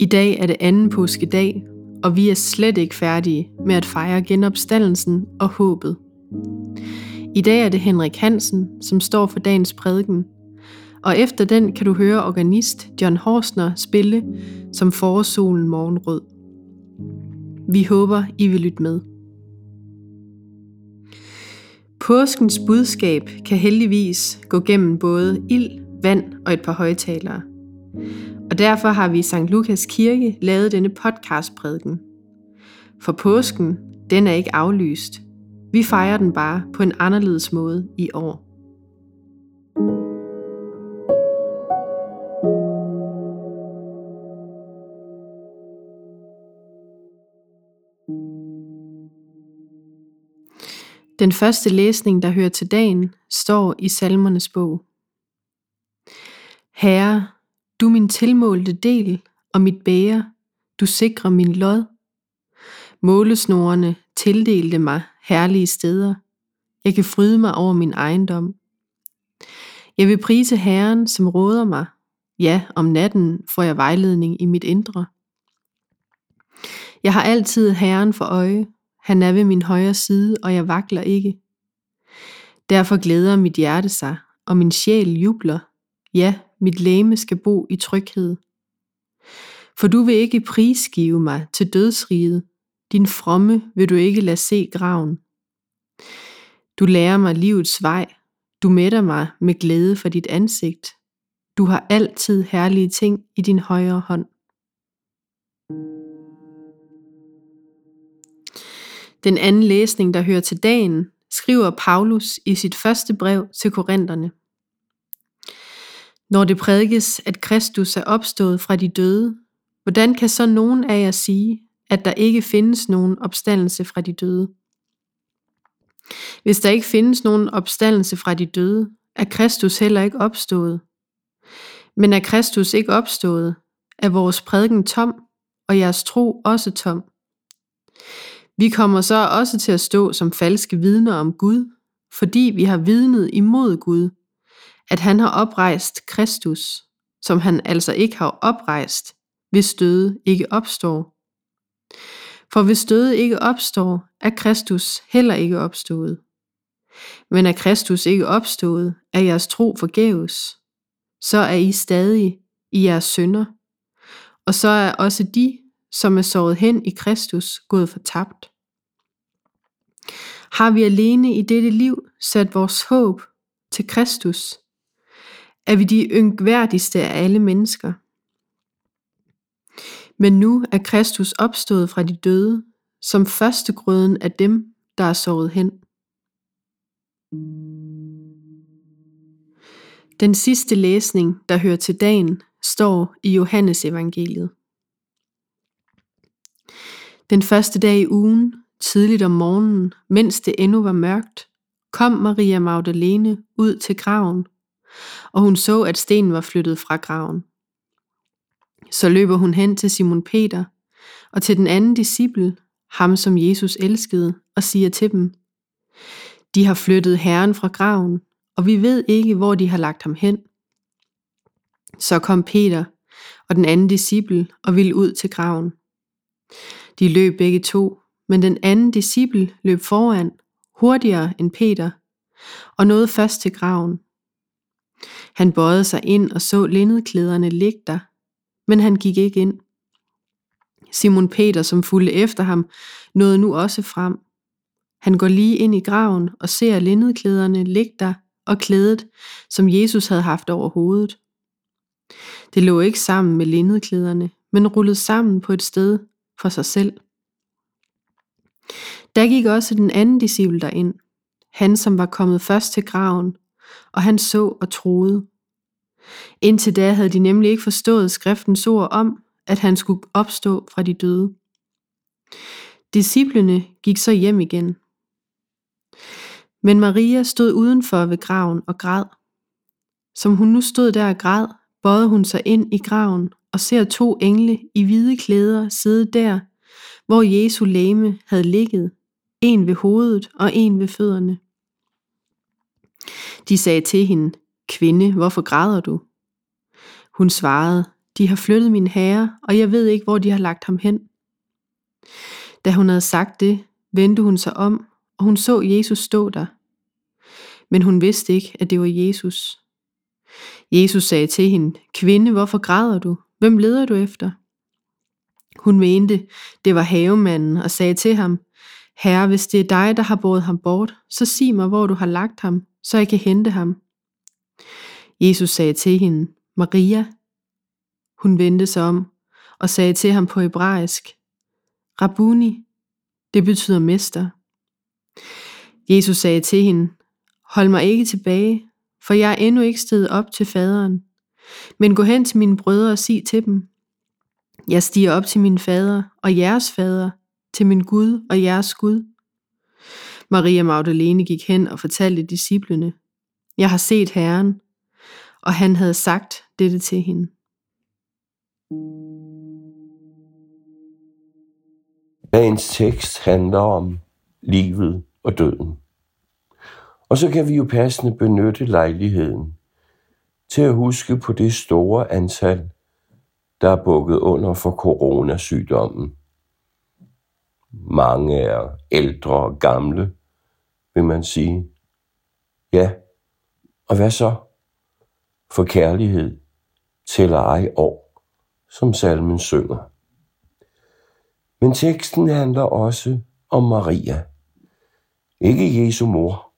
I dag er det anden påskedag, og vi er slet ikke færdige med at fejre genopstandelsen og håbet. I dag er det Henrik Hansen, som står for dagens prædiken, og efter den kan du høre organist John Horsner spille som forårssolen morgenrød. Vi håber, I vil lytte med. Påskens budskab kan heldigvis gå gennem både ild, vand og et par højtalere. Og derfor har vi i St. Lukas Kirke lavet denne podcastprædiken. For påsken, den er ikke aflyst. Vi fejrer den bare på en anderledes måde i år. Den første læsning, der hører til dagen, står i Salmernes bog. Herre, du min tilmålte del og mit bære, du sikrer min lod. Målesnorene tildelte mig herlige steder. Jeg kan fryde mig over min ejendom. Jeg vil prise Herren, som råder mig. Ja, om natten får jeg vejledning i mit indre. Jeg har altid Herren for øje. Han er ved min højre side, og jeg vakler ikke. Derfor glæder mit hjerte sig, og min sjæl jubler. Ja, mit læme skal bo i tryghed. For du vil ikke prisgive mig til dødsriget. Din fromme vil du ikke lade se graven. Du lærer mig livets vej. Du mætter mig med glæde for dit ansigt. Du har altid herlige ting i din højre hånd. Den anden læsning, der hører til dagen, skriver Paulus i sit første brev til Korintherne. Når det prædikes, at Kristus er opstået fra de døde, hvordan kan så nogen af jer sige, at der ikke findes nogen opstandelse fra de døde? Hvis der ikke findes nogen opstandelse fra de døde, er Kristus heller ikke opstået. Men er Kristus ikke opstået, er vores prædiken tom, og jeres tro også tom. Vi kommer så også til at stå som falske vidner om Gud, fordi vi har vidnet imod Gud, at han har oprejst Kristus, som han altså ikke har oprejst, hvis døde ikke opstår. For hvis døde ikke opstår, er Kristus heller ikke opstået. Men er Kristus ikke opstået, er jeres tro forgæves. Så er I stadig i jeres synder. Og så er også de, som er såret hen i Kristus, gået fortabt. Har vi alene i dette liv sat vores håb til Kristus, er vi de yngværdigste af alle mennesker. Men nu er Kristus opstået fra de døde, som førstegrøden af dem, der er såret hen. Den sidste læsning, der hører til dagen, står i Johannes evangeliet. Den første dag i ugen, tidligt om morgenen, mens det endnu var mørkt, kom Maria Magdalene ud til graven og hun så, at stenen var flyttet fra graven. Så løber hun hen til Simon Peter og til den anden disciple, ham som Jesus elskede, og siger til dem, De har flyttet Herren fra graven, og vi ved ikke, hvor de har lagt ham hen. Så kom Peter og den anden disciple og ville ud til graven. De løb begge to, men den anden disciple løb foran, hurtigere end Peter, og nåede først til graven. Han bøjede sig ind og så lindeklæderne ligge der, men han gik ikke ind. Simon Peter, som fulgte efter ham, nåede nu også frem. Han går lige ind i graven og ser lindeklæderne ligge der og klædet, som Jesus havde haft over hovedet. Det lå ikke sammen med lindeklæderne, men rullet sammen på et sted for sig selv. Der gik også den anden disciple derind, han som var kommet først til graven, og han så og troede. Indtil da havde de nemlig ikke forstået skriftens ord om, at han skulle opstå fra de døde. Disciplene gik så hjem igen. Men Maria stod udenfor ved graven og græd. Som hun nu stod der og græd, bøjede hun sig ind i graven og ser to engle i hvide klæder sidde der, hvor Jesu læme havde ligget, en ved hovedet og en ved fødderne. De sagde til hende, Kvinde, hvorfor græder du? Hun svarede, De har flyttet min herre, og jeg ved ikke, hvor de har lagt ham hen. Da hun havde sagt det, vendte hun sig om, og hun så Jesus stå der. Men hun vidste ikke, at det var Jesus. Jesus sagde til hende, Kvinde, hvorfor græder du? Hvem leder du efter? Hun mente, det var havemanden, og sagde til ham, Herre, hvis det er dig, der har båret ham bort, så sig mig, hvor du har lagt ham, så jeg kan hente ham. Jesus sagde til hende, Maria. Hun vendte sig om og sagde til ham på hebraisk, Rabuni, det betyder mester. Jesus sagde til hende, Hold mig ikke tilbage, for jeg er endnu ikke steget op til faderen. Men gå hen til mine brødre og sig til dem, jeg stiger op til min fader og jeres fader, til min Gud og jeres Gud. Maria Magdalene gik hen og fortalte disciplene, Jeg har set Herren, og han havde sagt dette til hende. Dagens tekst handler om livet og døden. Og så kan vi jo passende benytte lejligheden til at huske på det store antal, der er bukket under for coronasygdommen. Mange er ældre og gamle, vil man sige. Ja, og hvad så? For kærlighed tæller ej år, som salmen synger. Men teksten handler også om Maria. Ikke Jesu mor,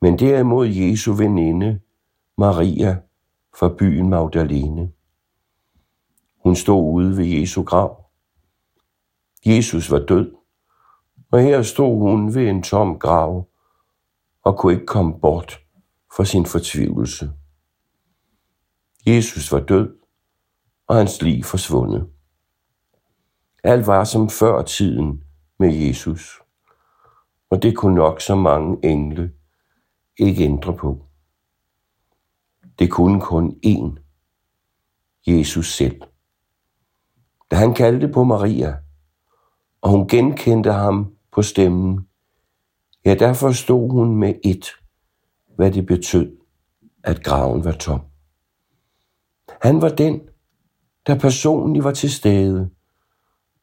men derimod Jesu veninde, Maria fra byen Magdalene. Hun stod ude ved Jesu grav. Jesus var død, og her stod hun ved en tom grav og kunne ikke komme bort fra sin fortvivlelse. Jesus var død, og hans liv forsvundet. Alt var som før tiden med Jesus, og det kunne nok så mange engle ikke ændre på. Det kunne kun én, Jesus selv. Da han kaldte på Maria, og hun genkendte ham på stemmen, ja, der forstod hun med et, hvad det betød, at graven var tom. Han var den, der personligt var til stede,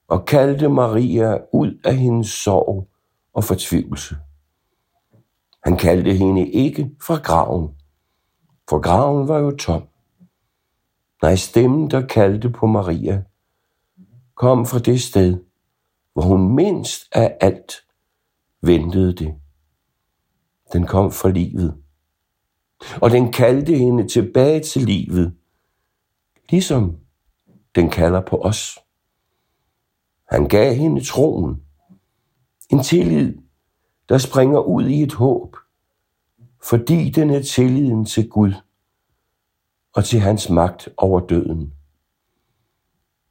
og kaldte Maria ud af hendes sorg og fortvivlelse. Han kaldte hende ikke fra graven, for graven var jo tom. Nej, stemmen, der kaldte på Maria, kom fra det sted, hvor hun mindst af alt ventede det. Den kom fra livet. Og den kaldte hende tilbage til livet, ligesom den kalder på os. Han gav hende troen, en tillid, der springer ud i et håb, fordi den er tilliden til Gud og til hans magt over døden.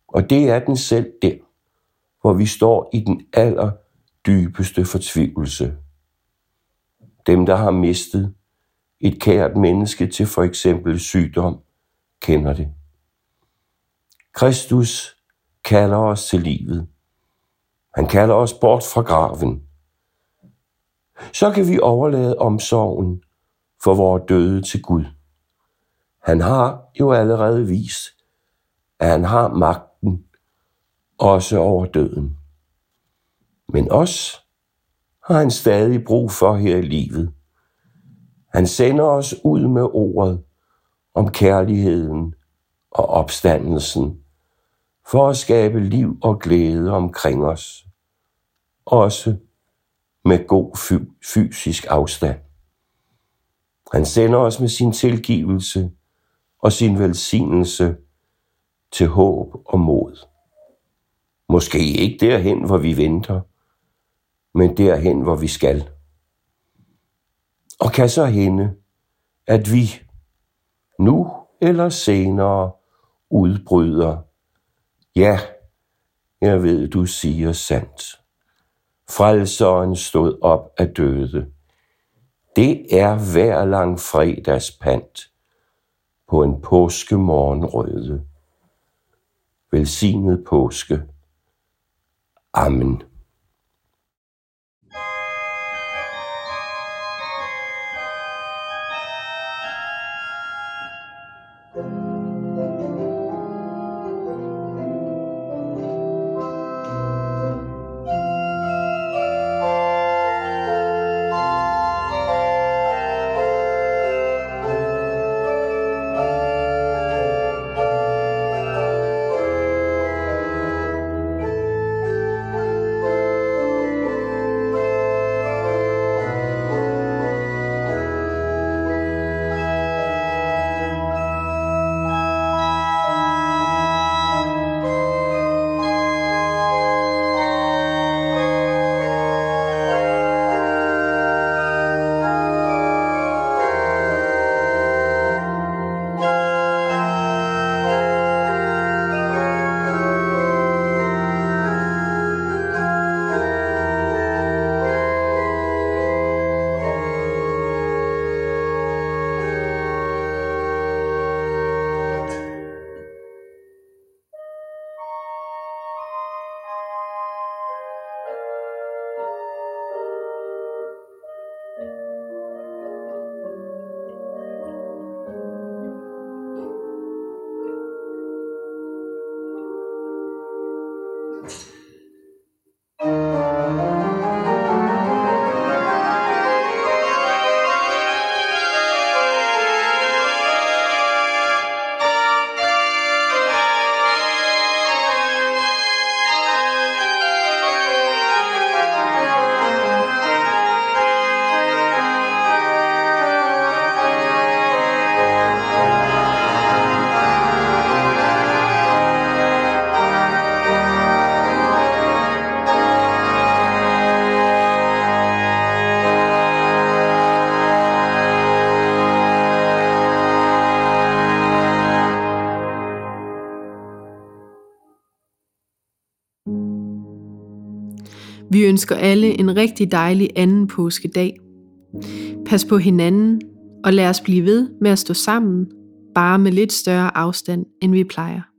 Og det er den selv der, hvor vi står i den aller dybeste fortvivlelse. Dem, der har mistet et kært menneske til for eksempel sygdom, kender det. Kristus kalder os til livet. Han kalder os bort fra graven. Så kan vi overlade omsorgen for vores døde til Gud. Han har jo allerede vist, at han har magten også over døden. Men os har han stadig brug for her i livet. Han sender os ud med ordet om kærligheden og opstandelsen for at skabe liv og glæde omkring os. Også med god fysisk afstand. Han sender os med sin tilgivelse og sin velsignelse til håb og mod. Måske ikke derhen, hvor vi venter, men derhen, hvor vi skal. Og kan så hende, at vi nu eller senere udbryder, ja, jeg ved, du siger sandt. Frelseren stod op af døde. Det er hver lang fredags pant på en påskemorgen røde. Velsignet påske. Amen. Vi ønsker alle en rigtig dejlig anden påskedag. Pas på hinanden, og lad os blive ved med at stå sammen, bare med lidt større afstand, end vi plejer.